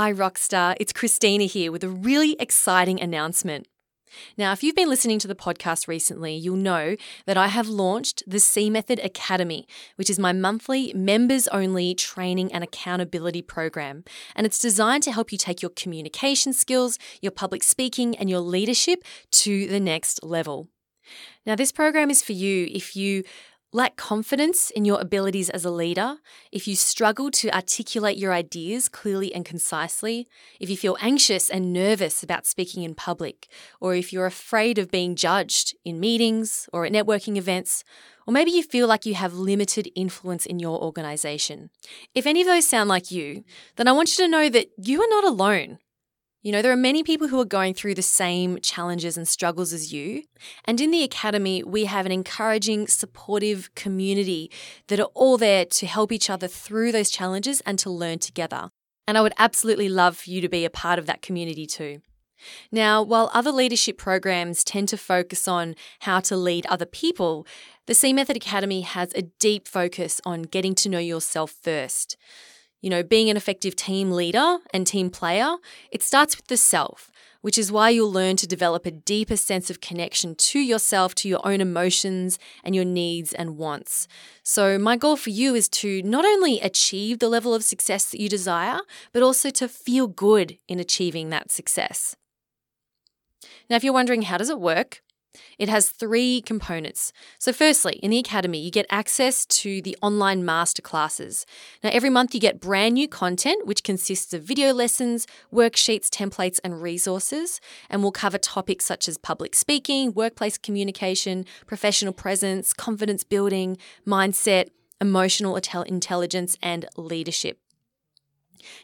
Hi, Rockstar. It's Christina here with a really exciting announcement. Now, if you've been listening to the podcast recently, you'll know that I have launched the C Method Academy, which is my monthly members only training and accountability program. And it's designed to help you take your communication skills, your public speaking, and your leadership to the next level. Now, this program is for you if you lack confidence in your abilities as a leader, if you struggle to articulate your ideas clearly and concisely, if you feel anxious and nervous about speaking in public, or if you're afraid of being judged in meetings or at networking events, or maybe you feel like you have limited influence in your organization. If any of those sound like you, then I want you to know that you are not alone. You know, there are many people who are going through the same challenges and struggles as you. And in the Academy, we have an encouraging, supportive community that are all there to help each other through those challenges and to learn together. And I would absolutely love for you to be a part of that community too. Now, while other leadership programs tend to focus on how to lead other people, the C Method Academy has a deep focus on getting to know yourself first. You know, being an effective team leader and team player, it starts with the self, which is why you'll learn to develop a deeper sense of connection to yourself, to your own emotions and your needs and wants. So, my goal for you is to not only achieve the level of success that you desire, but also to feel good in achieving that success. Now, if you're wondering how does it work, it has three components. So, firstly, in the Academy, you get access to the online masterclasses. Now, every month you get brand new content, which consists of video lessons, worksheets, templates, and resources. And we'll cover topics such as public speaking, workplace communication, professional presence, confidence building, mindset, emotional intelligence, and leadership.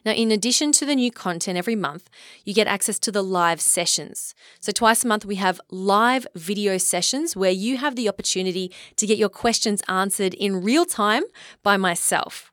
Now, in addition to the new content every month, you get access to the live sessions. So, twice a month, we have live video sessions where you have the opportunity to get your questions answered in real time by myself.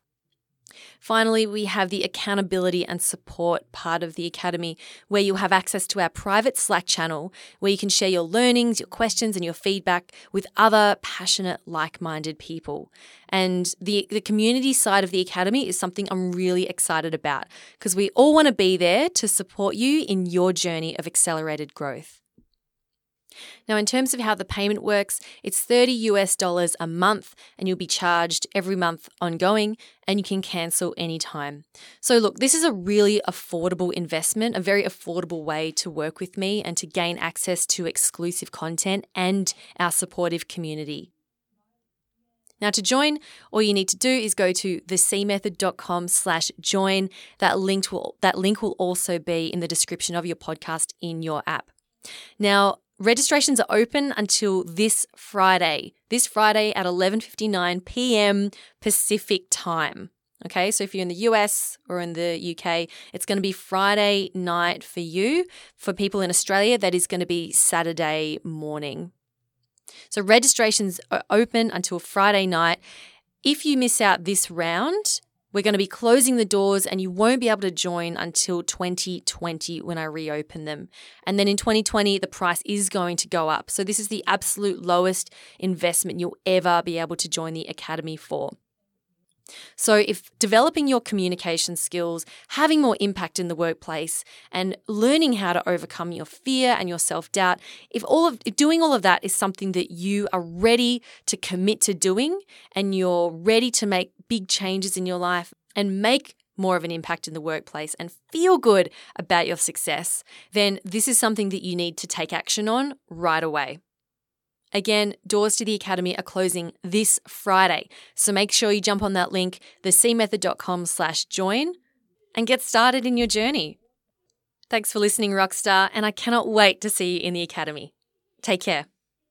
Finally, we have the accountability and support part of the Academy, where you'll have access to our private Slack channel where you can share your learnings, your questions, and your feedback with other passionate, like minded people. And the, the community side of the Academy is something I'm really excited about because we all want to be there to support you in your journey of accelerated growth. Now, in terms of how the payment works, it's 30 US dollars a month and you'll be charged every month ongoing and you can cancel anytime. So, look, this is a really affordable investment, a very affordable way to work with me and to gain access to exclusive content and our supportive community. Now to join, all you need to do is go to thecmethod.com slash join. That link will that link will also be in the description of your podcast in your app. Now, Registrations are open until this Friday. This Friday at 11:59 p.m. Pacific time. Okay, so if you're in the US or in the UK, it's going to be Friday night for you. For people in Australia, that is going to be Saturday morning. So registrations are open until Friday night. If you miss out this round, we're going to be closing the doors and you won't be able to join until 2020 when I reopen them. And then in 2020, the price is going to go up. So this is the absolute lowest investment you'll ever be able to join the Academy for. So, if developing your communication skills, having more impact in the workplace, and learning how to overcome your fear and your self doubt, if all of if doing all of that is something that you are ready to commit to doing, and you're ready to make big changes in your life and make more of an impact in the workplace and feel good about your success, then this is something that you need to take action on right away. Again, doors to the Academy are closing this Friday. So make sure you jump on that link, thecmethod.com slash join, and get started in your journey. Thanks for listening, Rockstar, and I cannot wait to see you in the Academy. Take care.